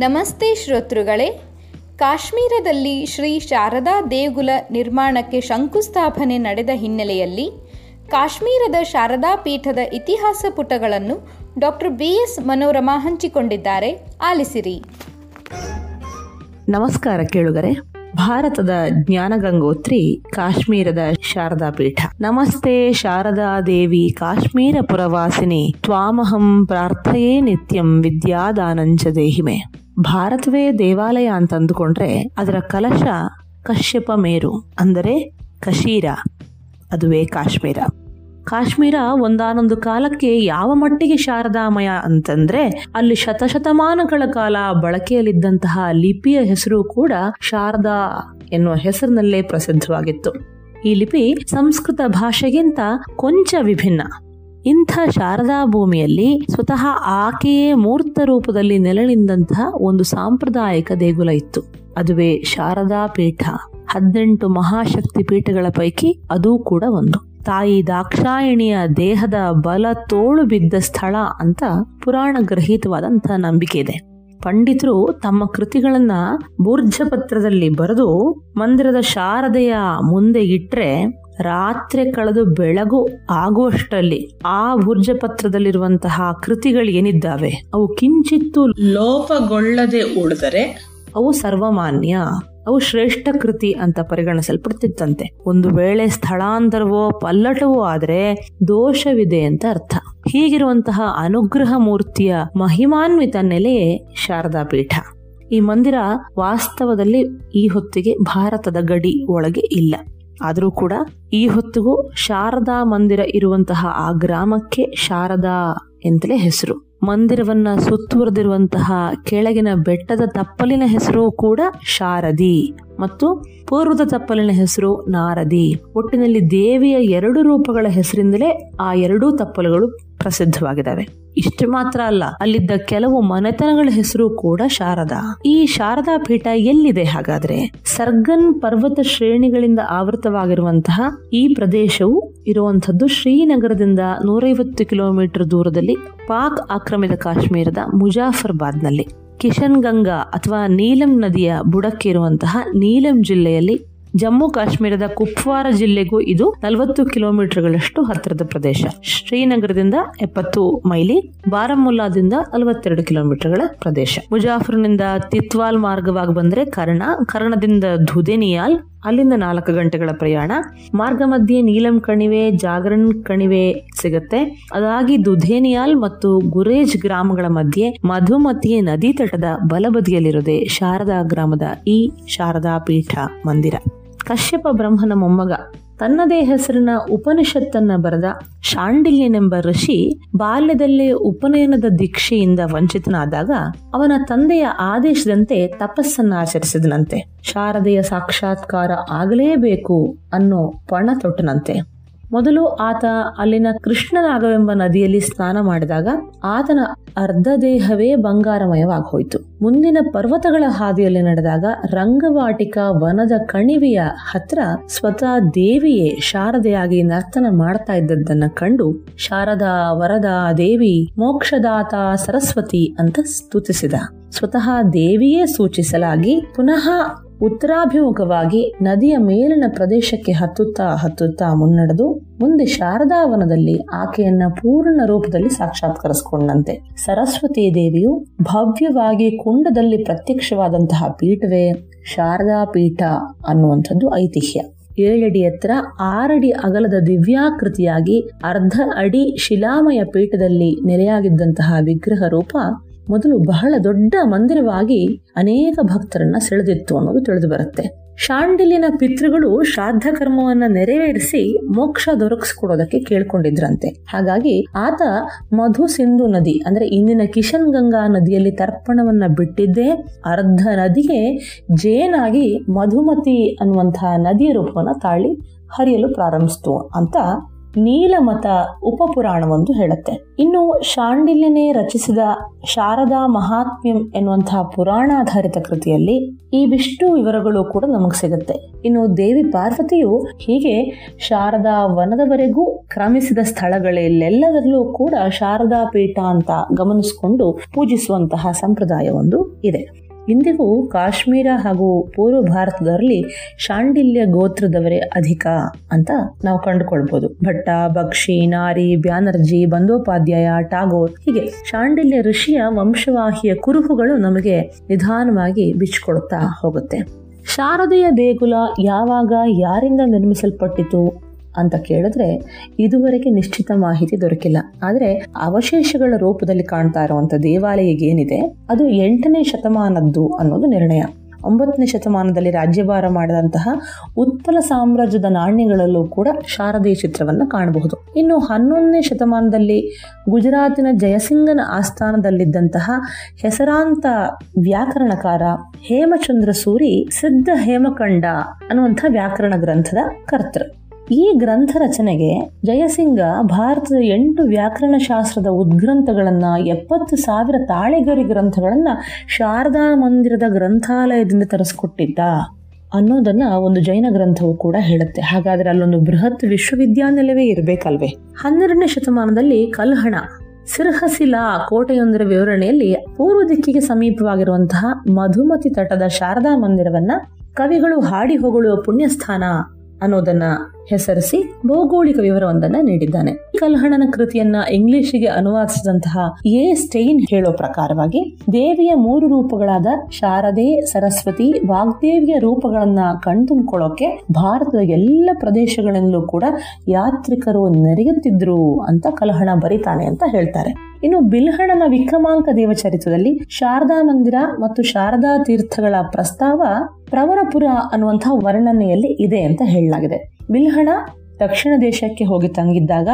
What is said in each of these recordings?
ನಮಸ್ತೆ ಶ್ರೋತೃಗಳೇ. ಕಾಶ್ಮೀರದಲ್ಲಿ ಶ್ರೀ ಶಾರದಾ ದೇಗುಲ ನಿರ್ಮಾಣಕ್ಕೆ ಶಂಕುಸ್ಥಾಪನೆ ನಡೆದ ಹಿನ್ನೆಲೆಯಲ್ಲಿ ಕಾಶ್ಮೀರದ ಶಾರದಾ ಪೀಠದ ಇತಿಹಾಸ ಪುಟಗಳನ್ನು ಡಾಕ್ಟರ್ ಬಿ ಎಸ್ ಮನೋರಮಾ ಹಂಚಿಕೊಂಡಿದ್ದಾರೆ. ಆಲಿಸಿರಿ. ನಮಸ್ಕಾರ ಕೇಳುಗರೆ. ಭಾರತದ ಜ್ಞಾನಗಂಗೋತ್ರಿ ಕಾಶ್ಮೀರದ ಶಾರದಾ ಪೀಠ. ನಮಸ್ತೆ ಶಾರದಾ ದೇವಿ ಕಾಶ್ಮೀರ ಪುರವಾಸಿನಿ. ತ್ವಾಮಹಂ ಪ್ರಾರ್ಥಯೇ ನಿತ್ಯಂ ವಿದ್ಯಾದಾನಂಚ ದೇಹಿಮೆ. ಭಾರತವೇ ದೇವಾಲಯ ಅಂತ ಅಂದುಕೊಂಡ್ರೆ ಅದರ ಕಲಶ ಕಶ್ಯಪ ಮೇರು, ಅಂದರೆ ಕಶೀರ, ಅದುವೇ ಕಾಶ್ಮೀರ. ಕಾಶ್ಮೀರ ಒಂದಾನೊಂದು ಕಾಲಕ್ಕೆ ಯಾವ ಮಟ್ಟಿಗೆ ಶಾರದಾಮಯ ಅಂತಂದ್ರೆ, ಅಲ್ಲಿ ಶತಶತಮಾನಗಳ ಕಾಲ ಬಳಕೆಯಲ್ಲಿದ್ದಂತಹ ಲಿಪಿಯ ಹೆಸರು ಕೂಡ ಶಾರದಾ ಎನ್ನುವ ಹೆಸರಿನಲ್ಲೇ ಪ್ರಸಿದ್ಧವಾಗಿತ್ತು. ಈ ಲಿಪಿ ಸಂಸ್ಕೃತ ಭಾಷೆಗಿಂತ ಕೊಂಚ ವಿಭಿನ್ನ. ಇಂಥ ಶಾರದಾ ಭೂಮಿಯಲ್ಲಿ ಸ್ವತಃ ಆಕೆಯೇ ಮೂರ್ತ ರೂಪದಲ್ಲಿ ನೆಲೆನಿಂದಂತಹ ಒಂದು ಸಾಂಪ್ರದಾಯಿಕ ದೇಗುಲ ಇತ್ತು. ಅದುವೇ ಶಾರದಾ ಪೀಠ. ಹದಿನೆಂಟು ಮಹಾಶಕ್ತಿ ಪೀಠಗಳ ಪೈಕಿ ಅದೂ ಕೂಡ ಒಂದು. ತಾಯಿ ದಾಕ್ಷಾಯಣಿಯ ದೇಹದ ಬಲ ತೋಳು ಬಿದ್ದ ಸ್ಥಳ ಅಂತ ಪುರಾಣ ಗ್ರಹೀತವಾದಂತಹ ನಂಬಿಕೆ ಇದೆ. ಪಂಡಿತರು ತಮ್ಮ ಕೃತಿಗಳನ್ನ ಬೂರ್ಜಪತ್ರದಲ್ಲಿ ಬರೆದು ಮಂದಿರದ ಶಾರದೆಯ ಮುಂದೆ ಇಟ್ರೆ ರಾತ್ರಿ ಕಳೆದು ಬೆಳಗು ಆಗುವಷ್ಟರಲ್ಲಿ ಆ ಭುರ್ಜ ಪತ್ರದಲ್ಲಿರುವಂತಹ ಕೃತಿಗಳು ಏನಿದ್ದಾವೆ? ಅವು ಕಿಂಚಿತ್ತು ಲೋಪಗೊಳ್ಳದೆ ಉಳಿದರೆ ಅವು ಸರ್ವಮಾನ್ಯ, ಅವು ಶ್ರೇಷ್ಠ ಕೃತಿ ಅಂತ ಪರಿಗಣಿಸಲ್ಪಡ್ತಿತ್ತಂತೆ. ಒಂದು ವೇಳೆ ಸ್ಥಳಾಂತರವೋ ಪಲ್ಲಟವೋ ಆದ್ರೆ ದೋಷವಿದೆ ಅಂತ ಅರ್ಥ. ಹೀಗಿರುವಂತಹ ಅನುಗ್ರಹ ಮೂರ್ತಿಯ ಮಹಿಮಾನ್ವಿತ ನೆಲೆಯೇ ಶಾರದಾ ಪೀಠ ಈ ಮಂದಿರ ವಾಸ್ತವದಲ್ಲಿ ಈ ಹೊತ್ತಿಗೆ ಭಾರತದ ಗಡಿ ಒಳಗೆ ಇಲ್ಲ. ಆದರೂ ಕೂಡ ಈ ಹೊತ್ತಿಗೂ ಶಾರದಾ ಮಂದಿರ ಇರುವಂತಹ ಆ ಗ್ರಾಮಕ್ಕೆ ಶಾರದಾ ಎಂತಲೇ ಹೆಸರು. ಮಂದಿರವನ್ನ ಸುತ್ತುವರೆದಿರುವಂತಹ ಕೆಳಗಿನ ಬೆಟ್ಟದ ತಪ್ಪಲಿನ ಹೆಸರು ಕೂಡ ಶಾರದಿ ಮತ್ತು ಪೂರ್ವದ ತಪ್ಪಲಿನ ಹೆಸರು ನಾರದಿ. ಒಟ್ಟಿನಲ್ಲಿ ದೇವಿಯ ಎರಡು ರೂಪಗಳ ಹೆಸರಿಂದಲೇ ಆ ಎರಡೂ ತಪ್ಪಲುಗಳು ಪ್ರಸಿದ್ಧವಾಗಿದ್ದಾವೆ. ಇಷ್ಟು ಮಾತ್ರ ಅಲ್ಲ, ಅಲ್ಲಿದ್ದ ಕೆಲವು ಮನೆತನಗಳ ಹೆಸರು ಕೂಡ ಶಾರದಾ. ಈ ಶಾರದಾ ಪೀಠ ಎಲ್ಲಿದೆ ಹಾಗಾದ್ರೆ? ಸರ್ಗನ್ ಪರ್ವತ ಶ್ರೇಣಿಗಳಿಂದ ಆವೃತವಾಗಿರುವಂತಹ ಈ ಪ್ರದೇಶವು ಇರುವಂತದ್ದು ಶ್ರೀನಗರದಿಂದ ನೂರೈವತ್ತು ಕಿಲೋಮೀಟರ್ ದೂರದಲ್ಲಿ ಪಾಕ್ ಆಕ್ರಮಿತ ಕಾಶ್ಮೀರದ ಮುಜಾಫರ್ಬಾದ್ನಲ್ಲಿ. ಕಿಶನ್ ಗಂಗಾ ಅಥವಾ ನೀಲಂ ನದಿಯ ಬುಡಕ್ಕೆ ಇರುವಂತಹ ನೀಲಂ ಜಿಲ್ಲೆಯಲ್ಲಿ ಜಮ್ಮು ಕಾಶ್ಮೀರದ ಕುಪ್ವಾರ ಜಿಲ್ಲೆಗೂ ಇದು ನಲವತ್ತು ಕಿಲೋಮೀಟರ್ಗಳಷ್ಟು ಹತ್ತಿರದ ಪ್ರದೇಶ. ಶ್ರೀನಗರದಿಂದ ಎಪ್ಪತ್ತು ಮೈಲಿ, ಬಾರಾಮುಲ್ಲಾದಿಂದ ನಲವತ್ತೆರಡು ಕಿಲೋಮೀಟರ್ಗಳ ಪ್ರದೇಶ. ಮುಜಾಫರ್ನಿಂದ ತಿತ್ವಾಲ್ ಮಾರ್ಗವಾಗಿ ಬಂದ್ರೆ ಕರ್ಣ, ಕರ್ಣದಿಂದ ಧುದೆನಿಯಾಲ್ ಅಲ್ಲಿಂದ ನಾಲ್ಕು ಗಂಟೆಗಳ ಪ್ರಯಾಣ. ಮಾರ್ಗ ಮಧ್ಯೆ ನೀಲಂ ಕಣಿವೆ ಜಾಗರಣ್ ಕಣಿವೆ ಸಿಗುತ್ತೆ. ಅದಾಗಿ ದುಧೇನಿಯಾಲ್ ಮತ್ತು ಗುರೇಜ್ ಗ್ರಾಮಗಳ ಮಧ್ಯೆ ಮಧುಮತಿಯ ನದಿ ತಟದ ಬಲಬದಿಯಲ್ಲಿರುವುದೇ ಶಾರದಾ ಗ್ರಾಮದ ಈ ಶಾರದಾ ಪೀಠ ಮಂದಿರ. ಕಶ್ಯಪ ಬ್ರಹ್ಮನ ಮೊಮ್ಮಗ. ತನ್ನದೇ ಹೆಸರಿನ ಉಪನಿಷತ್ತನ್ನ ಬರೆದ ಶಾಂಡಿಲ್ಯನೆಂಬ ಋಷಿ ಬಾಲ್ಯದಲ್ಲೇ ಉಪನಯನದ ದೀಕ್ಷೆಯಿಂದ ವಂಚಿತನಾದಾಗ ಅವನ ತಂದೆಯ ಆದೇಶದಂತೆ ತಪಸ್ಸನ್ನ ಆಚರಿಸಿದನಂತೆ. ಶಾರದೆಯ ಸಾಕ್ಷಾತ್ಕಾರ ಆಗಲೇಬೇಕು ಅನ್ನೋ ಪಣ ತೊಟ್ಟನಂತೆ ಮೊದಲು ಆತ ಅಲ್ಲಿನ ಕೃಷ್ಣನಾಗವೆಂಬ ನದಿಯಲ್ಲಿ ಸ್ನಾನ ಮಾಡಿದಾಗ ಆತನ ಅರ್ಧ ದೇಹವೇ ಬಂಗಾರಮಯವಾಗಿ ಹೋಯಿತು ಮುಂದಿನ ಪರ್ವತಗಳ ಹಾದಿಯಲ್ಲಿ ನಡೆದಾಗ ರಂಗವಾಟಿಕ ವನದ ಕಣಿವೆಯ ಹತ್ರ ಸ್ವತಃ ದೇವಿಯೇ ಶಾರದೆಯಾಗಿ ನರ್ತನ ಮಾಡ್ತಾ ಇದ್ದದ್ದನ್ನ ಕಂಡು ಶಾರದಾ ವರದಾ ದೇವಿ ಮೋಕ್ಷದಾತ ಸರಸ್ವತಿ ಅಂತ ಸ್ತುತಿಸಿದ. ಸ್ವತಃ ದೇವಿಯೇ ಸೂಚಿಸಲಾಗಿ ಪುನಃ ಉತ್ತರಾಭಿಮುಖವಾಗಿ ನದಿಯ ಮೇಲಿನ ಪ್ರದೇಶಕ್ಕೆ ಹತ್ತುತ್ತಾ ಹತ್ತುತ್ತಾ ಮುನ್ನಡೆದು ಮುಂದೆ ಶಾರದಾವನದಲ್ಲಿ ಆಕೆಯನ್ನ ಪೂರ್ಣ ರೂಪದಲ್ಲಿ ಸಾಕ್ಷಾತ್ಕರಿಸಿಕೊಂಡಂತೆ. ಸರಸ್ವತಿ ದೇವಿಯು ಭವ್ಯವಾಗಿ ಕುಂಡದಲ್ಲಿ ಪ್ರತ್ಯಕ್ಷವಾದಂತಹ ಪೀಠವೇ ಶಾರದಾ ಪೀಠ ಅನ್ನುವಂಥದ್ದು ಐತಿಹ್ಯ. ಏಳಡಿ ಎತ್ತರ ಆರಡಿ ಅಗಲದ ದಿವ್ಯಾಕೃತಿಯಾಗಿ ಅರ್ಧ ಅಡಿ ಶಿಲಾಮಯ ಪೀಠದಲ್ಲಿ ನೆಲೆಯಾಗಿದ್ದಂತಹ ವಿಗ್ರಹ ರೂಪ ಮೊದಲು ಬಹಳ ದೊಡ್ಡ ಮಂದಿರವಾಗಿ ಅನೇಕ ಭಕ್ತರನ್ನ ಸೆಳೆದಿತ್ತು ಅನ್ನೋದು ತಿಳಿದು ಬರುತ್ತೆ. ಶಾಂಡಿಲಿನ ಪಿತೃಗಳು ಶ್ರಾದ್ದ ಕರ್ಮವನ್ನ ನೆರವೇರಿಸಿ ಮೋಕ್ಷ ದೊರಕಿಸ್ಕೊಡೋದಕ್ಕೆ ಕೇಳ್ಕೊಂಡಿದ್ರಂತೆ. ಹಾಗಾಗಿ ಆತ ಮಧು ಸಿಂಧು ನದಿ, ಅಂದ್ರೆ ಇಂದಿನ ಕಿಶನ್ ಗಂಗಾ ನದಿಯಲ್ಲಿ ತರ್ಪಣವನ್ನ ಬಿಟ್ಟಿದ್ದೇ ಅರ್ಧ ನದಿಗೆ ಜೇನಾಗಿ ಮಧುಮತಿ ಅನ್ನುವಂತಹ ನದಿಯ ರೂಪವನ್ನ ತಾಳಿ ಹರಿಯಲು ಪ್ರಾರಂಭಿಸ್ತು ಅಂತ ನೀಲಮತ ಉಪಪುರಾಣವೊಂದು ಹೇಳುತ್ತೆ. ಇನ್ನು ಶಾಂಡಿಲ್ಯನೇ ರಚಿಸಿದ ಶಾರದಾ ಮಹಾತ್ಮ್ಯಂ ಎನ್ನುವಂತಹ ಪುರಾಣಾಧಾರಿತ ಕೃತಿಯಲ್ಲಿ ಈ ವಿಷ್ಣು ವಿವರಗಳು ಕೂಡ ನಮಗೆ ಸಿಗುತ್ತೆ. ಇನ್ನು ದೇವಿ ಪಾರ್ವತಿಯು ಹೀಗೆ ಶಾರದಾ ವನದವರೆಗೂ ಕ್ರಮಿಸಿದ ಸ್ಥಳಗಳಲ್ಲೆಲ್ಲದರಲ್ಲೂ ಕೂಡ ಶಾರದಾ ಪೀಠ ಅಂತ ಗಮನಿಸಿಕೊಂಡು ಪೂಜಿಸುವಂತಹ ಸಂಪ್ರದಾಯ ಒಂದು ಇದೆ. ಇಂದಿಗೂ ಕಾಶ್ಮೀರ ಹಾಗೂ ಪೂರ್ವ ಭಾರತದಲ್ಲಿ ಶಾಂಡಿಲ್ಯ ಗೋತ್ರದವರೇ ಅಧಿಕ ಅಂತ ನಾವು ಕಂಡುಕೊಳ್ಬಹುದು ಭಟ್ಟ ಬಕ್ಷಿ ನಾರಿ, ಬ್ಯಾನರ್ಜಿ, ಬಂದೋಪಾಧ್ಯಾಯ, ಟಾಗೋರ್ ಹೀಗೆ ಶಾಂಡಿಲ್ಯ ಋಷಿಯ ವಂಶವಾಹಿಯ ಕುರುಹುಗಳು ನಮಗೆ ನಿಧಾನವಾಗಿ ಬಿಚ್ಚಿಕೊಡುತ್ತಾ ಹೋಗುತ್ತೆ. ಶಾರದೆಯ ದೇಗುಲ ಯಾವಾಗ ಯಾರಿಂದ ನಿರ್ಮಿಸಲ್ಪಟ್ಟಿತು? ಅಂತ ಕೇಳಿದ್ರೆ ಇದುವರೆಗೆ ನಿಶ್ಚಿತ ಮಾಹಿತಿ ದೊರಕಿಲ್ಲ. ಆದರೆ ಅವಶೇಷಗಳ ರೂಪದಲ್ಲಿ ಕಾಣ್ತಾ ಇರುವಂತ ದೇವಾಲಯ ಏನಿದೆ? ಅದು ಎಂಟನೇ ಶತಮಾನದ್ದು ಅನ್ನೋದು ನಿರ್ಣಯ. ಒಂಬತ್ತನೇ ಶತಮಾನದಲ್ಲಿ ರಾಜ್ಯಭಾರ ಮಾಡಿದಂತಹ ಉತ್ತರ ಸಾಮ್ರಾಜ್ಯದ ನಾಣ್ಯಗಳಲ್ಲೂ ಕೂಡ ಶಾರದೆಯ ಚಿತ್ರವನ್ನು ಕಾಣಬಹುದು. ಇನ್ನು ಹನ್ನೊಂದನೇ ಶತಮಾನದಲ್ಲಿ ಗುಜರಾತಿನ ಜಯಸಿಂಗನ ಆಸ್ಥಾನದಲ್ಲಿದ್ದಂತಹ ಹೆಸರಾಂತ ವ್ಯಾಕರಣಕಾರ ಹೇಮಚಂದ್ರ ಸೂರಿ ಸಿದ್ಧ ಹೇಮಕಂಡ ಅನ್ನುವಂಥ ವ್ಯಾಕರಣ ಗ್ರಂಥದ ಕರ್ತೃ. ಈ ಗ್ರಂಥ ರಚನೆಗೆ ಜಯಸಿಂಗ ಭಾರತದ ಎಂಟು ವ್ಯಾಕರಣ ಶಾಸ್ತ್ರದ ಉದ್ಗ್ರಂಥಗಳನ್ನ ಎಪ್ಪತ್ತು ಸಾವಿರ ತಾಳೆಗರಿ ಗ್ರಂಥಗಳನ್ನ ಶಾರದಾ ಮಂದಿರದ ಗ್ರಂಥಾಲಯದಿಂದ ತರಿಸ್ಕೊಟ್ಟಿದ್ದ ಅನ್ನೋದನ್ನ ಒಂದು ಜೈನ ಗ್ರಂಥವು ಕೂಡ ಹೇಳುತ್ತೆ. ಹಾಗಾದ್ರೆ ಅಲ್ಲೊಂದು ಬೃಹತ್ ವಿಶ್ವವಿದ್ಯಾನಿಲಯವೇ ಇರಬೇಕಲ್ವೇ? ಹನ್ನೆರಡನೇ ಶತಮಾನದಲ್ಲಿ ಕಲ್ಹಣ, ಸಿರ್ಹಸಿಲಾ ಕೋಟೆಯೊಂದರ ವಿವರಣೆಯಲ್ಲಿ ಪೂರ್ವ ದಿಕ್ಕಿಗೆ ಸಮೀಪವಾಗಿರುವಂತಹ ಮಧುಮತಿ ತಟದ ಶಾರದಾ ಮಂದಿರವನ್ನ ಕವಿಗಳು ಹಾಡಿ ಹೊಗಳುವ ಪುಣ್ಯಸ್ಥಾನ ಅನ್ನೋದನ್ನ ಹೆಸರಿಸಿ ಭೌಗೋಳಿಕ ವಿವರವೊಂದನ್ನ ನೀಡಿದ್ದಾನೆ. ಕಲ್ಹಣನ ಕೃತಿಯನ್ನ ಇಂಗ್ಲಿಷ್ಗೆ ಅನುವಾದಿಸಿದಂತಹ ಎ. ಸ್ಟೈನ್ ಹೇಳೋ ಪ್ರಕಾರವಾಗಿ ದೇವಿಯ ಮೂರು ರೂಪಗಳಾದ ಶಾರದೆ, ಸರಸ್ವತಿ, ವಾಗ್ದೇವಿಯ ರೂಪಗಳನ್ನ ಕಣ್ತುಂಬಿಕೊಳ್ಳೋಕೆ ಭಾರತದ ಎಲ್ಲ ಪ್ರದೇಶಗಳಲ್ಲೂ ಕೂಡ ಯಾತ್ರಿಕರು ನೆರೆಯುತ್ತಿದ್ರು ಅಂತ ಕಲ್ಹಣ ಬರೀತಾನೆ ಅಂತ ಹೇಳ್ತಾರೆ. ಇನ್ನು ಬಿಲ್ಹಣನ ವಿಕ್ರಮಾಂಕ ದೇವಚರಿತ್ರದಲ್ಲಿ ಶಾರದಾ ಮಂದಿರ ಮತ್ತು ಶಾರದಾ ತೀರ್ಥಗಳ ಪ್ರಸ್ತಾವ ಪ್ರವರಪುರ ಅನ್ನುವಂತಹ ವರ್ಣನೆಯಲ್ಲಿ ಇದೆ ಅಂತ ಹೇಳಲಾಗಿದೆ. ಬಿಲ್ಹಣ ದಕ್ಷಿಣ ದೇಶಕ್ಕೆ ಹೋಗಿ ತಂಗಿದ್ದಾಗ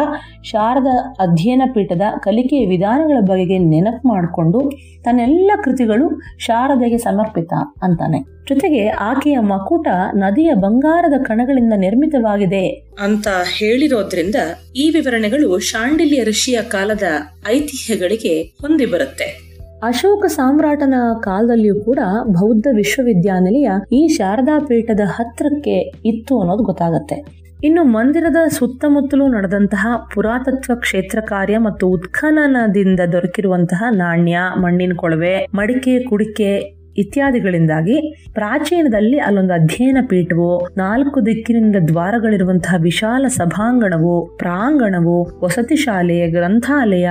ಶಾರದ ಅಧ್ಯಯನ ಪೀಠದ ಕಲಿಕೆಯ ವಿಧಾನಗಳ ಬಗೆಗೆ ನೆನಪು ಮಾಡಿಕೊಂಡು ತನ್ನೆಲ್ಲ ಕೃತಿಗಳು ಶಾರದೆಗೆ ಸಮರ್ಪಿತ ಅಂತಾನೆ. ಜೊತೆಗೆ ಆಕೆಯ ಮಕುಟ ನದಿಯ ಬಂಗಾರದ ಕಣಗಳಿಂದ ನಿರ್ಮಿತವಾಗಿದೆ. ಅಂತ ಹೇಳಿರೋದ್ರಿಂದ ಈ ವಿವರಣೆಗಳು ಶಾಂಡಿಲ್ಯ ಋಷಿಯ ಕಾಲದ ಐತಿಹ್ಯಗಳಿಗೆ ಹೊಂದಿ ಬರುತ್ತೆ. ಅಶೋಕ ಸಾಮ್ರಾಟನ ಕಾಲದಲ್ಲಿಯೂ ಕೂಡ ಬೌದ್ಧ ವಿಶ್ವವಿದ್ಯಾನಿಲಯ ಈ ಶಾರದಾ ಪೀಠದ ಹತ್ರಕ್ಕೆ ಇತ್ತು ಅನ್ನೋದು ಗೊತ್ತಾಗತ್ತೆ. ಇನ್ನು ಮಂದಿರದ ಸುತ್ತಮುತ್ತಲೂ ನಡೆದಂತಹ ಪುರಾತತ್ವ ಕ್ಷೇತ್ರ ಕಾರ್ಯ ಮತ್ತು ಉತ್ಖನನದಿಂದ ದೊರಕಿರುವಂತಹ ನಾಣ್ಯ, ಮಣ್ಣಿನ ಕೊಳವೆ, ಮಡಿಕೆ, ಕುಡಿಕೆ ಇತ್ಯಾದಿಗಳಿಂದಾಗಿ ಪ್ರಾಚೀನದಲ್ಲಿ ಅಲ್ಲೊಂದು ಅಧ್ಯಯನ ಪೀಠವು, ನಾಲ್ಕು ದಿಕ್ಕಿನಿಂದ ದ್ವಾರಗಳಿರುವಂತಹ ವಿಶಾಲ ಸಭಾಂಗಣವು, ಪ್ರಾಂಗಣವು, ವಸತಿ ಶಾಲೆ ಗ್ರಂಥಾಲಯ,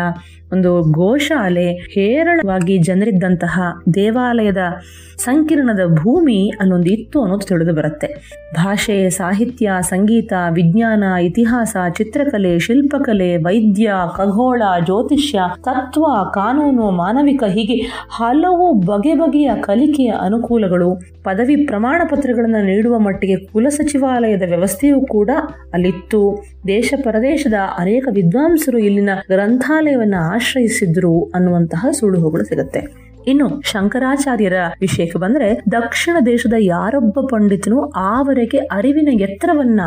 ಒಂದು ಗೋಶಾಲೆ, ಹೇರಳವಾಗಿ ಜನರಿದ್ದಂತಹ ದೇವಾಲಯದ ಸಂಕೀರ್ಣದ ಭೂಮಿ ಅಲ್ಲೊಂದು ಇತ್ತು ಅನ್ನೋದು ತಿಳಿದು ಬರುತ್ತೆ. ಭಾಷೆ, ಸಾಹಿತ್ಯ, ಸಂಗೀತ, ವಿಜ್ಞಾನ, ಇತಿಹಾಸ, ಚಿತ್ರಕಲೆ, ಶಿಲ್ಪಕಲೆ, ವೈದ್ಯ, ಖಗೋಳ, ಜ್ಯೋತಿಷ್ಯ, ತತ್ವ, ಕಾನೂನು, ಮಾನವಿಕ ಹೀಗೆ ಹಲವು ಬಗೆ ಬಗೆಯ ಕಲಿಕೆಯ ಅನುಕೂಲಗಳು, ಪದವಿ ಪ್ರಮಾಣ ಪತ್ರಗಳನ್ನು ನೀಡುವ ಮಟ್ಟಿಗೆ ಕುಲ ಸಚಿವಾಲಯದ ವ್ಯವಸ್ಥೆಯೂ ಕೂಡ ಅಲ್ಲಿತ್ತು. ದೇಶ ಪರದೇಶದ ಅನೇಕ ವಿದ್ವಾಂಸರು ಇಲ್ಲಿನ ಗ್ರಂಥಾಲಯವನ್ನು ಆಶ್ರಯಿಸಿದ್ರು ಅನ್ನುವಂತಹ ಸುಳುಹುಗಳು ಸಿಗುತ್ತೆ. ಇನ್ನು ಶಂಕರಾಚಾರ್ಯರ ವಿಷಯಕ್ಕೆ ಬಂದ್ರೆ ದಕ್ಷಿಣ ದೇಶದ ಯಾರೊಬ್ಬ ಪಂಡಿತನು ಆವರೆಗೆ ಅರಿವಿನ ಎತ್ತರವನ್ನ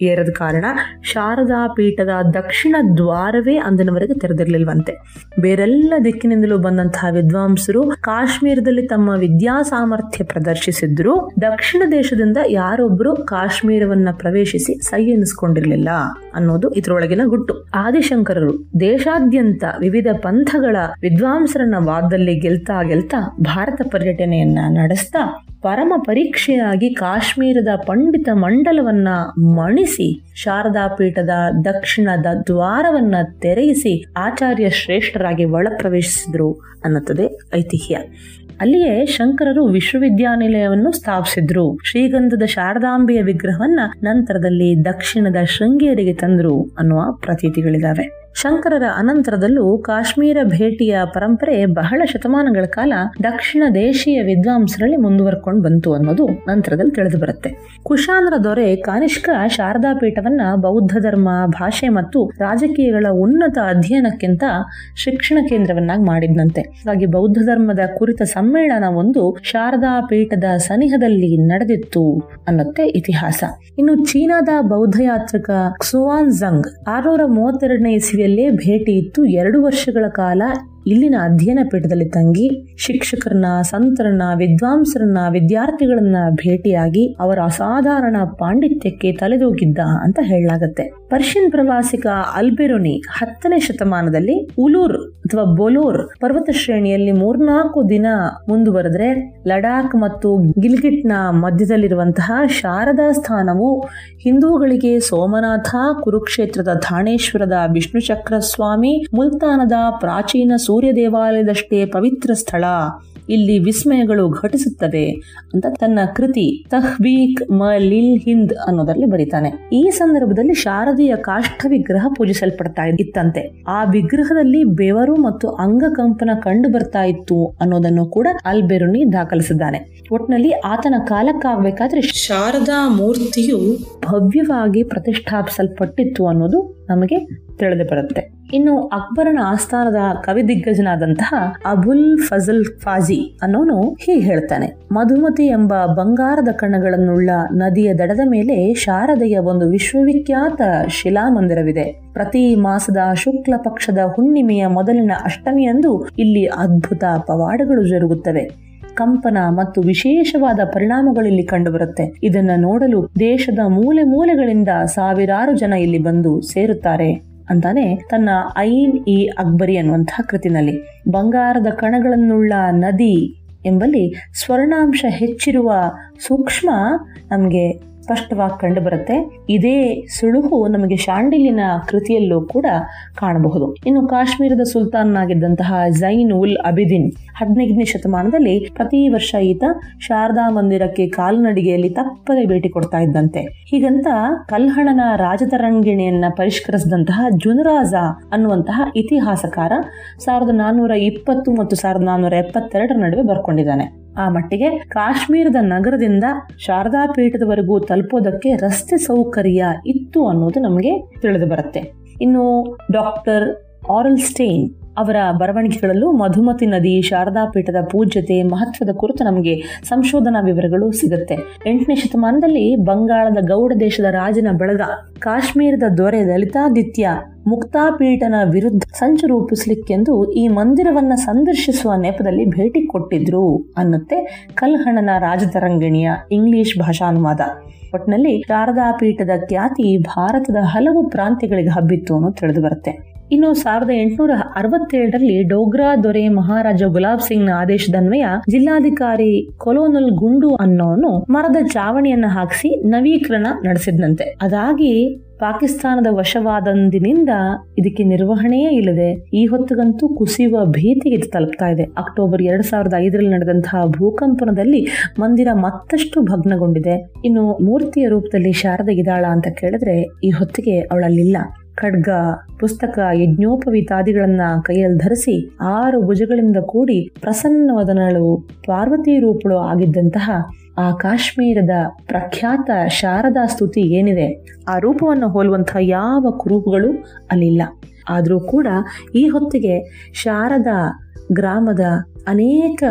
ಏರದ ಕಾರಣ ಶಾರದಾ ಪೀಠದ ದಕ್ಷಿಣ ದ್ವಾರವೇ ಅಂದಿನವರೆಗೆ ತೆರೆದಿರಲಿಲ್ವಂತೆ. ಬೇರೆಲ್ಲ ದಿಕ್ಕಿನಿಂದಲೂ ಬಂದಂತಹ ವಿದ್ವಾಂಸರು ಕಾಶ್ಮೀರದಲ್ಲಿ ತಮ್ಮ ವಿದ್ಯಾ ಸಾಮರ್ಥ್ಯ ಪ್ರದರ್ಶಿಸಿದ್ರು ದಕ್ಷಿಣ ದೇಶದಿಂದ ಯಾರೊಬ್ಬರು ಕಾಶ್ಮೀರವನ್ನ ಪ್ರವೇಶಿಸಿ ಸೈ ಎನಿಸ್ಕೊಂಡಿರ್ಲಿಲ್ಲ ಅನ್ನೋದು ಇದರೊಳಗಿನ ಗುಟ್ಟು. ಆದಿಶಂಕರರು ದೇಶಾದ್ಯಂತ ವಿವಿಧ ಪಂಥಗಳ ವಿದ್ವಾಂಸರನ್ನ ವಾದದಲ್ಲಿ ಗೆಲ್ತಾ ಗೆಲ್ತಾ ಭಾರತ ಪರ್ಯಟನೆಯನ್ನ ನಡೆಸ್ತಾ ಪರಮ ಪರೀಕ್ಷೆಯಾಗಿ ಕಾಶ್ಮೀರದ ಪಂಡಿತ ಮಂಡಲವನ್ನ ಮಣಿಸಿ ಶಾರದಾ ಪೀಠದ ದಕ್ಷಿಣದ ದ್ವಾರವನ್ನ ತೆರೆಯಿಸಿ ಆಚಾರ್ಯ ಶ್ರೇಷ್ಠರಾಗಿ ಒಳ ಪ್ರವೇಶಿಸಿದ್ರು ಅನ್ನುತ್ತದೆ ಐತಿಹ್ಯ. ಅಲ್ಲಿಯೇ ಶಂಕರರು ವಿಶ್ವವಿದ್ಯಾನಿಲಯವನ್ನು ಸ್ಥಾಪಿಸಿದ್ರು. ಶ್ರೀಗಂಧದ ಶಾರದಾಂಬೆಯ ವಿಗ್ರಹವನ್ನ ನಂತರದಲ್ಲಿ ದಕ್ಷಿಣದ ಶೃಂಗೇರಿಗೆ ತಂದ್ರು ಅನ್ನುವ ಪ್ರತೀತಿಗಳಿದಾವೆ. ಶಂಕರರ ಅನಂತರದಲ್ಲೂ ಕಾಶ್ಮೀರ ಭೇಟಿಯ ಪರಂಪರೆ ಬಹಳ ಶತಮಾನಗಳ ಕಾಲ ದಕ್ಷಿಣ ದೇಶೀಯ ವಿದ್ವಾಂಸರಲ್ಲಿ ಮುಂದುವರ್ಕೊಂಡು ಬಂತು ಅನ್ನೋದು ನಂತರದಲ್ಲಿ ತಿಳಿದು ಬರುತ್ತೆ. ಕುಶಾನರ ದೊರೆ ಕಾನಿಷ್ಕ ಶಾರದಾ ಪೀಠವನ್ನ ಬೌದ್ಧ ಧರ್ಮ, ಭಾಷೆ ಮತ್ತು ರಾಜಕೀಯಗಳ ಉನ್ನತ ಅಧ್ಯಯನಕ್ಕಿಂತ ಶಿಕ್ಷಣ ಕೇಂದ್ರವನ್ನಾಗಿ ಮಾಡಿದ್ನಂತೆ. ಹಾಗಾಗಿ ಬೌದ್ಧ ಧರ್ಮದ ಕುರಿತ ಸಮ್ಮೇಳನ ಒಂದು ಶಾರದಾ ಪೀಠದ ಸನಿಹದಲ್ಲಿ ನಡೆದಿತ್ತು ಅನ್ನತ್ತೆ ಇತಿಹಾಸ. ಇನ್ನು ಚೀನಾದ ಬೌದ್ಧ ಯಾತ್ರಿಕ ಕ್ಸುವಾನ್ ಜಂಗ್ ಆರ್ನೂರ ಮೂವತ್ತೆರಡನೇ ಇಸ್ವಿಯಲ್ಲೇ ಭೇಟಿ ಇತ್ತು ಎರಡು ವರ್ಷಗಳ ಕಾಲ ಇಲ್ಲಿನ ಅಧ್ಯಯನ ಪೀಠದಲ್ಲಿ ತಂಗಿ, ಶಿಕ್ಷಕರನ್ನ, ಸಂತರನ್ನ, ವಿದ್ವಾಂಸರನ್ನ, ವಿದ್ಯಾರ್ಥಿಗಳನ್ನ ಭೇಟಿಯಾಗಿ ಅವರ ಅಸಾಧಾರಣ ಪಾಂಡಿತ್ಯಕ್ಕೆ ತಲೆದೂಗಿದ್ದ ಅಂತ ಹೇಳಲಾಗತ್ತೆ. ಪರ್ಷಿಯನ್ ಪ್ರವಾಸಿಗ ಅಲ್ಬೆರುನಿ ಹತ್ತನೇ ಶತಮಾನದಲ್ಲಿ ಉಲೂರ್ ಅಥವಾ ಬೊಲೂರ್ ಪರ್ವತ ಶ್ರೇಣಿಯಲ್ಲಿ ಮೂರ್ನಾಲ್ಕು ದಿನ ಮುಂದುವರೆದ್ರೆ ಲಡಾಖ್ ಮತ್ತು ಗಿಲ್ಗಿಟ್ನ ಮಧ್ಯದಲ್ಲಿರುವಂತಹ ಶಾರದಾ ಸ್ಥಾನವು ಹಿಂದೂಗಳಿಗೆ ಸೋಮನಾಥ ಕುರುಕ್ಷೇತ್ರದ ಥಾಣೇಶ್ವರದ ವಿಷ್ಣು ಚಕ್ರ ಸ್ವಾಮಿ ಮುಲ್ತಾನದ ಪ್ರಾಚೀನ ಸೂರ್ಯ ದೇವಾಲಯದಷ್ಟೇ ಪವಿತ್ರ ಸ್ಥಳ. ಇಲ್ಲಿ ವಿಸ್ಮಯಗಳು ಘಟಿಸುತ್ತವೆ ಅಂತ ತನ್ನ ಕೃತಿ ತಹ್ಬೀಕ್ ಮ ಲಿಲ್ ಹಿಂದ್ ಅನ್ನೋದರಲ್ಲಿ ಬರೀತಾನೆ. ಈ ಸಂದರ್ಭದಲ್ಲಿ ಶಾರದೀಯ ಕಾಷ್ಠ ವಿಗ್ರಹ ಪೂಜಿಸಲ್ಪಡ್ತಾ ಇತ್ತಂತೆ. ಆ ವಿಗ್ರಹದಲ್ಲಿ ಬೆವರು ಮತ್ತು ಅಂಗಕಂಪನ ಕಂಡು ಬರ್ತಾ ಇತ್ತು ಅನ್ನೋದನ್ನು ಕೂಡ ಅಲ್ಬೆರುನಿ ದಾಖಲಿಸಿದ್ದಾನೆ. ಒಟ್ನಲ್ಲಿ ಆತನ ಕಾಲಕ್ಕಾಗಬೇಕಾದ್ರೆ ಶಾರದಾ ಮೂರ್ತಿಯು ಭವ್ಯವಾಗಿ ಪ್ರತಿಷ್ಠಾಪಿಸಲ್ಪಟ್ಟಿತ್ತು ಅನ್ನೋದು ನಮಗೆ ತಿಳಿದು ಬರುತ್ತೆ. ಇನ್ನು ಅಕ್ಬರನ ಆಸ್ಥಾನದ ಕವಿ ದಿಗ್ಗಜನಾದಂತಹ ಅಬುಲ್ ಫಜಲ್ ಫಾಜಿ ಅನ್ನೋನು ಹೀಗೆ ಹೇಳ್ತಾನೆ. ಮಧುಮತಿ ಎಂಬ ಬಂಗಾರದ ಕಣಗಳನ್ನುಳ್ಳ ನದಿಯ ದಡದ ಮೇಲೆ ಶಾರದೆಯ ಒಂದು ವಿಶ್ವವಿಖ್ಯಾತ ಶಿಲಾಮಂದಿರವಿದೆ. ಪ್ರತಿ ಮಾಸದ ಶುಕ್ಲ ಪಕ್ಷದ ಹುಣ್ಣಿಮೆಯ ಮೊದಲಿನ ಅಷ್ಟಮಿಯಂದು ಇಲ್ಲಿ ಅದ್ಭುತ ಪವಾಡಗಳು ಜರುಗುತ್ತವೆ. ಕಂಪನ ಮತ್ತು ವಿಶೇಷವಾದ ಪರಿಣಾಮಗಳಿಲ್ಲಿ ಕಂಡುಬರುತ್ತೆ. ಇದನ್ನ ನೋಡಲು ದೇಶದ ಮೂಲೆ ಮೂಲೆಗಳಿಂದ ಸಾವಿರಾರು ಜನ ಇಲ್ಲಿ ಬಂದು ಸೇರುತ್ತಾರೆ. ಅಂತಾನೆ ತನ್ನ ಐನ್ ಇ ಅಕ್ಬರಿ ಅನ್ನುವಂತಹ ಕೃತಿನಲ್ಲಿ, ಬಂಗಾರದ ಕಣಗಳನ್ನುಳ್ಳ ನದಿ ಎಂಬಲ್ಲಿ ಸ್ವರ್ಣಾಂಶ ಹೆಚ್ಚಿರುವ ಸೂಕ್ಷ್ಮ ನಮಗೆ ಸ್ಪಷ್ಟವಾಗಿ ಕಂಡುಬರುತ್ತೆ. ಇದೇ ಸುಳುಹು ನಮಗೆ ಶಾಂಡಿಲಿನ ಕೃತಿಯಲ್ಲೂ ಕೂಡ ಕಾಣಬಹುದು. ಇನ್ನು ಕಾಶ್ಮೀರದ ಸುಲ್ತಾನನಾಗಿದ್ದಂತಹ ಜೈನ್ ಉಲ್ ಅಬಿದಿನ್ ಹದಿನೈದನೇ ಶತಮಾನದಲ್ಲಿ ಪ್ರತಿ ವರ್ಷ ಈತ ಶಾರದಾ ಮಂದಿರಕ್ಕೆ ಕಾಲ್ನಡಿಗೆಯಲ್ಲಿ ತಪ್ಪದೆ ಭೇಟಿ ಕೊಡ್ತಾ ಇದ್ದಂತೆ. ಹೀಗಂತ ಕಲ್ಹಣನ ರಾಜತರಂಗಿಣಿಯನ್ನ ಪರಿಷ್ಕರಿಸಿದಂತಹ ಜುನರಾಜ ಅನ್ನುವಂತಹ ಇತಿಹಾಸಕಾರ ಸಾವಿರದ ನಾನ್ನೂರ ಇಪ್ಪತ್ತು ಮತ್ತು ಸಾವಿರದ ನಾನ್ನೂರ ಎಪ್ಪತ್ತೆರಡರ ನಡುವೆ ಬರ್ಕೊಂಡಿದ್ದಾನೆ. ಆ ಮಟ್ಟಿಗೆ ಕಾಶ್ಮೀರದ ನಗರದಿಂದ ಶಾರದಾ ಪೀಠದವರೆಗೂ ತಲುಪೋದಕ್ಕೆ ರಸ್ತೆ ಸೌಕರ್ಯ ಇತ್ತು ಅನ್ನೋದು ನಮಗೆ ತಿಳಿದು ಬರುತ್ತೆ. ಇನ್ನು ಡಾಕ್ಟರ್ ಆರಲ್ ಸ್ಟೇನ್ ಅವರ ಬರವಣಿಗೆಗಳಲ್ಲೂ ಮಧುಮತಿ ನದಿ ಶಾರದಾ ಪೀಠದ ಪೂಜ್ಯತೆ ಮಹತ್ವದ ಕುರಿತು ನಮಗೆ ಸಂಶೋಧನಾ ವಿವರಗಳು ಸಿಗುತ್ತೆ. ಎಂಟನೇ ಶತಮಾನದಲ್ಲಿ ಬಂಗಾಳದ ಗೌಡ ದೇಶದ ರಾಜನ ಬಳಗ ಕಾಶ್ಮೀರದ ದೊರೆ ಲಲಿತಾದಿತ್ಯ ಮುಕ್ತಾಪೀಠನ ವಿರುದ್ಧ ಸಂಚು ರೂಪಿಸ್ಲಿಕ್ಕೆಂದು ಈ ಮಂದಿರವನ್ನ ಸಂದರ್ಶಿಸುವ ನೆಪದಲ್ಲಿ ಭೇಟಿ ಕೊಟ್ಟಿದ್ರು ಅನ್ನುತ್ತೆ ಕಲ್ಹಣನ ರಾಜತರಂಗಿಣಿಯ ಇಂಗ್ಲಿಷ್ ಭಾಷಾನುವಾದ. ಒಟ್ನಲ್ಲಿ ಶಾರದಾ ಪೀಠದ ಖ್ಯಾತಿ ಭಾರತದ ಹಲವು ಪ್ರಾಂತ್ಯಗಳಿಗೆ ಹಬ್ಬಿತ್ತು ಅನ್ನೋ ತಿಳಿದು ಬರುತ್ತೆ. ಇನ್ನು ಸಾವಿರದ ಎಂಟುನೂರ ಅರವತ್ತೇಳರಲ್ಲಿ ಡೋಗ್ರಾ ದೊರೆ ಮಹಾರಾಜ ಗುಲಾಬ್ ಸಿಂಗ್ನ ಆದೇಶದನ್ವಯ ಜಿಲ್ಲಾಧಿಕಾರಿ ಕೊಲೋನಲ್ ಗುಂಡು ಅನ್ನೋನು ಮರದ ಚಾವಣಿಯನ್ನ ಹಾಕಿಸಿ ನವೀಕರಣ ನಡೆಸಿದ್ನಂತೆ. ಅದಾಗಿ ಪಾಕಿಸ್ತಾನದ ವಶವಾದಂದಿನಿಂದ ಇದಕ್ಕೆ ನಿರ್ವಹಣೆಯೇ ಇಲ್ಲದೆ ಈ ಹೊತ್ತಿಗಂತೂ ಕುಸಿಯುವ ಭೀತಿಗೆ ತಲುಪ್ತಾ ಇದೆ. ಅಕ್ಟೋಬರ್ ಎರಡ್ ಸಾವಿರದ ಐದರಲ್ಲಿ ನಡೆದಂತಹ ಭೂಕಂಪನದಲ್ಲಿ ಮಂದಿರ ಮತ್ತಷ್ಟು ಭಗ್ನಗೊಂಡಿದೆ. ಇನ್ನು ಮೂರ್ತಿಯ ರೂಪದಲ್ಲಿ ಶಾರದಗಿದಾಳ ಅಂತ ಕೇಳಿದ್ರೆ ಈ ಹೊತ್ತಿಗೆ ಅವಳಲ್ಲಿಲ್ಲ. ಖಡ್ಗ, ಪುಸ್ತಕ, ಯಜ್ಞೋಪವಿತಾದಿಗಳನ್ನ ಕೈಯಲ್ಲಿ ಧರಿಸಿ ಆರು ಭುಜಗಳಿಂದ ಕೂಡಿ ಪ್ರಸನ್ನವದನಳು ಪಾರ್ವತಿ ರೂಪಳು ಆಗಿದ್ದಂತಹ ಆ ಕಾಶ್ಮೀರದ ಪ್ರಖ್ಯಾತ ಶಾರದಾ ಸ್ತುತಿ ಏನಿದೆ, ಆ ರೂಪವನ್ನು ಹೋಲುವಂತಹ ಯಾವ ಕುರೂಪಗಳು ಅಲ್ಲಿಲ್ಲ. ಆದರೂ ಕೂಡ ಈ ಹೊತ್ತಿಗೆ ಶಾರದಾ ಗ್ರಾಮದ ಅನೇಕ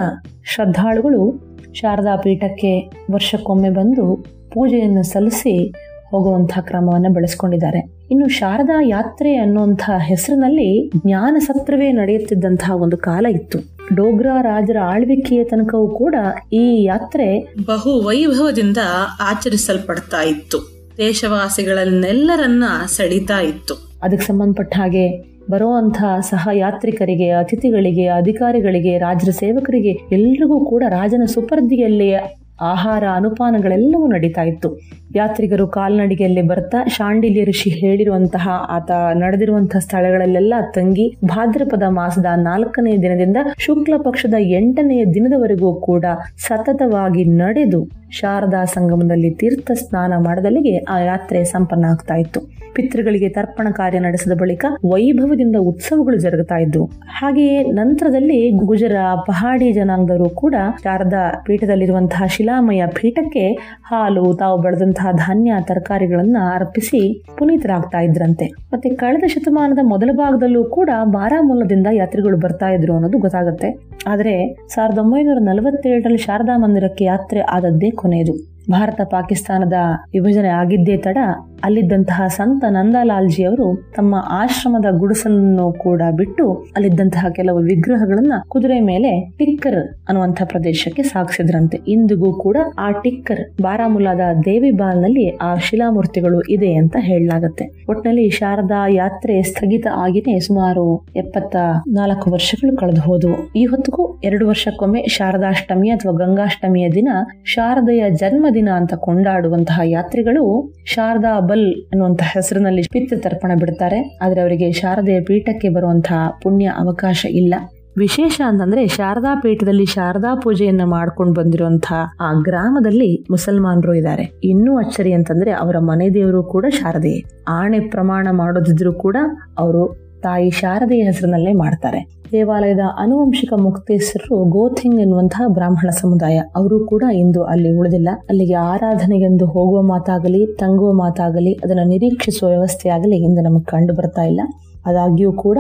ಶ್ರದ್ಧಾಳುಗಳು ಶಾರದಾ ಪೀಠಕ್ಕೆ ವರ್ಷಕ್ಕೊಮ್ಮೆ ಬಂದು ಪೂಜೆಯನ್ನು ಸಲ್ಲಿಸಿ ಹೋಗುವಂತಹ ಕ್ರಮವನ್ನು ಬೆಳೆಸ್ಕೊಂಡಿದ್ದಾರೆ. ಇನ್ನು ಶಾರದಾ ಯಾತ್ರೆ ಅನ್ನುವಂತಹ ಹೆಸರಿನಲ್ಲಿ ಜ್ಞಾನ ಸತ್ರವೇ ನಡೆಯುತ್ತಿದ್ದಂತಹ ಒಂದು ಕಾಲ ಇತ್ತು. ಡೋಗ್ರಾ ರಾಜರ ಆಳ್ವಿಕೆಯ ತನಕವೂ ಕೂಡ ಈ ಯಾತ್ರೆ ಬಹು ವೈಭವದಿಂದ ಆಚರಿಸಲ್ಪಡ್ತಾ ಇತ್ತು. ದೇಶವಾಸಿಗಳನ್ನೆಲ್ಲರನ್ನ ಸೆಳೀತಾ ಇತ್ತು. ಅದಕ್ಕೆ ಸಂಬಂಧಪಟ್ಟ ಹಾಗೆ ಬರುವಂತಹ ಸಹ ಯಾತ್ರಿಕರಿಗೆ, ಅತಿಥಿಗಳಿಗೆ, ಅಧಿಕಾರಿಗಳಿಗೆ ರಾಜರ ಸೇವಕರಿಗೆ ಎಲ್ರಿಗೂ ಕೂಡ ರಾಜನ ಸುಪರ್ದಿಯಲ್ಲಿ ಆಹಾರ ಅನುಪಾನಗಳೆಲ್ಲವೂ ನಡೀತಾ ಇತ್ತು. ಯಾತ್ರಿಗರು ಕಾಲ್ನಡಿಗೆಯಲ್ಲಿ ಬರ್ತಾ ಶಾಂಡಿಲ್ಯ ಋಷಿ ಹೇಳಿರುವಂತಹ ಆತ ನಡೆದಿರುವಂತಹ ಸ್ಥಳಗಳಲ್ಲೆಲ್ಲ ತಂಗಿ ಭಾದ್ರಪದ ಮಾಸದ ನಾಲ್ಕನೇ ದಿನದಿಂದ ಶುಕ್ಲ ಪಕ್ಷದ ಎಂಟನೆಯ ದಿನದವರೆಗೂ ಕೂಡ ಸತತವಾಗಿ ನಡೆದು ಶಾರದಾ ಸಂಗಮದಲ್ಲಿ ತೀರ್ಥ ಸ್ನಾನ ಮಾಡದಲ್ಲಿಗೆ ಆ ಯಾತ್ರೆ ಸಂಪನ್ನ ಆಗ್ತಾ ಇತ್ತು. ಪಿತೃಗಳಿಗೆ ತರ್ಪಣ ಕಾರ್ಯ ನಡೆಸಿದ ಬಳಿಕ ವೈಭವದಿಂದ ಉತ್ಸವಗಳು ಜರುಗುತ್ತಾ ಇದ್ವು. ಹಾಗೆಯೇ ನಂತರದಲ್ಲಿ ಗುಜರ, ಪಹಾಡಿ ಜನಾಂಗದವರು ಕೂಡ ಶಾರದಾ ಪೀಠದಲ್ಲಿರುವಂತಹ ಶಿಲಾಮಯ ಪೀಠಕ್ಕೆ ಹಾಲು, ತಾವು ಬೆಳೆದಂತಹ ಧಾನ್ಯ, ತರಕಾರಿಗಳನ್ನ ಅರ್ಪಿಸಿ ಪುನೀತರಾಗ್ತಾ ಇದ್ರಂತೆ. ಮತ್ತೆ ಕಳೆದ ಶತಮಾನದ ಮೊದಲ ಭಾಗದಲ್ಲೂ ಕೂಡ ಬಾರಾಮೂಲದಿಂದ ಯಾತ್ರಿಗಳು ಬರ್ತಾ ಇದ್ರು ಅನ್ನೋದು ಗೊತ್ತಾಗುತ್ತೆ. ಆದ್ರೆ ಸಾವಿರದ ಒಂಬೈನೂರ ನಲವತ್ತೇಳರಲ್ಲಿ ಶಾರದಾ ಮಂದಿರಕ್ಕೆ ಯಾತ್ರೆ ಆದದ್ದೇ ಕೊನೆಯದು. ಭಾರತ ಪಾಕಿಸ್ತಾನದ ವಿಭಜನೆ ಆಗಿದ್ದೇ ತಡ ಅಲ್ಲಿದ್ದಂತಹ ಸಂತ ನಂದಲಾಲ್ಜಿ ಅವರು ತಮ್ಮ ಆಶ್ರಮದ ಗುಡಿಸಲನ್ನು ಕೂಡ ಬಿಟ್ಟು ಅಲ್ಲಿದ್ದಂತಹ ಕೆಲವು ವಿಗ್ರಹಗಳನ್ನ ಕುದುರೆ ಮೇಲೆ ಟಿಕ್ಕರ್ ಅನ್ನುವಂತಹ ಪ್ರದೇಶಕ್ಕೆ ಸಾಗಿಸಿದ್ರಂತೆ. ಇಂದಿಗೂ ಕೂಡ ಆ ಟಿಕ್ಕರ್ ಬಾರಾಮುಲ್ಲಾದ ದೇವಿ ಬಾಲ್ನಲ್ಲಿ ಆ ಶಿಲಾಮೂರ್ತಿಗಳು ಇದೆ ಅಂತ ಹೇಳಲಾಗುತ್ತೆ. ಒಟ್ಟಿನಲ್ಲಿ ಶಾರದಾ ಯಾತ್ರೆ ಸ್ಥಗಿತ ಆಗಿನೇ ಸುಮಾರು ಎಪ್ಪತ್ತ ನಾಲ್ಕು ವರ್ಷಗಳು ಕಳೆದು ಹೋದವು. ಈ ಹೊತ್ತಿಗೂ ಎರಡು ವರ್ಷಕ್ಕೊಮ್ಮೆ ಶಾರದಾಷ್ಟಮಿ ಅಥವಾ ಗಂಗಾಷ್ಟಮಿಯ ದಿನ ಶಾರದೆಯ ಜನ್ಮದಿನ ಅಂತ ಕೊಂಡಾಡುವಂತಹ ಯಾತ್ರಿಗಳು ಶಾರದಾ ಬಲ್ ಅನ್ನುವಂತಹ ಹೆಸರಿನಲ್ಲಿ ಪಿತ್ತ ತರ್ಪಣ ಬಿಡ್ತಾರೆ. ಆದ್ರೆ ಅವರಿಗೆ ಶಾರದೆಯ ಪೀಠಕ್ಕೆ ಬರುವಂತಹ ಪುಣ್ಯ ಅವಕಾಶ ಇಲ್ಲ. ವಿಶೇಷ ಅಂತಂದ್ರೆ ಶಾರದಾ ಪೀಠದಲ್ಲಿ ಶಾರದಾ ಪೂಜೆಯನ್ನ ಮಾಡ್ಕೊಂಡು ಬಂದಿರುವಂತಹ ಆ ಗ್ರಾಮದಲ್ಲಿ ಮುಸಲ್ಮಾನರು ಇದ್ದಾರೆ ಇನ್ನೂ ಅಚ್ಚರಿ ಅಂತಂದ್ರೆ ಅವರ ಮನೆ ದೇವರು ಕೂಡ ಶಾರದೆಯೇ. ಆಣೆ ಪ್ರಮಾಣ ಮಾಡೋದಿದ್ರು ಕೂಡ ಅವರು ತಾಯಿ ಶಾರದೆಯ ಹೆಸರಿನಲ್ಲೇ ಮಾಡ್ತಾರೆ. ದೇವಾಲಯದ ಅನುವಂಶಿಕ ಮುಕ್ತೇಶ್ವರರು ಗೋಥಿಂಗ್ ಎನ್ನುವಂತಹ ಬ್ರಾಹ್ಮಣ ಸಮುದಾಯ. ಅವರು ಕೂಡ ಇಂದು ಅಲ್ಲಿ ಉಳಿದಿಲ್ಲ. ಅಲ್ಲಿಗೆ ಆರಾಧನೆಗೆಂದು ಹೋಗುವ ಮಾತಾಗಲಿ, ತಂಗುವ ಮಾತಾಗಲಿ, ಅದನ್ನು ನಿರೀಕ್ಷಿಸುವ ವ್ಯವಸ್ಥೆಯಾಗಲಿ ಇಂದು ನಮಗೆ ಕಂಡು ಬರ್ತಾ ಇಲ್ಲ. ಆದಾಗ್ಯೂ ಕೂಡ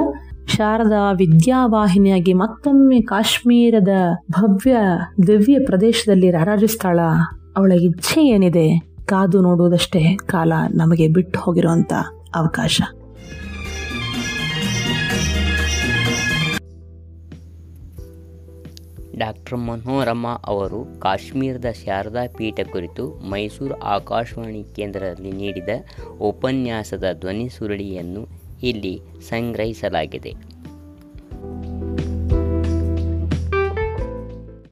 ಶಾರದಾ ವಿದ್ಯಾವಾಹಿನಿಯಾಗಿ ಮತ್ತೊಮ್ಮೆ ಕಾಶ್ಮೀರದ ಭವ್ಯ, ದಿವ್ಯ ಪ್ರದೇಶದಲ್ಲಿ ರಾರಾಜಿಸ್ತಾಳ ಅವಳ ಇಚ್ಛೆ ಏನಿದೆ, ಕಾದು ನೋಡುವುದಷ್ಟೇ ಕಾಲ ನಮಗೆ ಬಿಟ್ಟು ಹೋಗಿರುವಂತ ಅವಕಾಶ. ಡಾಕ್ಟರ್ ಮನೋರಮ ಅವರು ಕಾಶ್ಮೀರದ ಶಾರದಾ ಪೀಠ ಕುರಿತು ಮೈಸೂರು ಆಕಾಶವಾಣಿ ಕೇಂದ್ರದಲ್ಲಿ ನೀಡಿದ ಉಪನ್ಯಾಸದ ಧ್ವನಿ ಸುರುಳಿಯನ್ನು ಇಲ್ಲಿ ಸಂಗ್ರಹಿಸಲಾಗಿದೆ.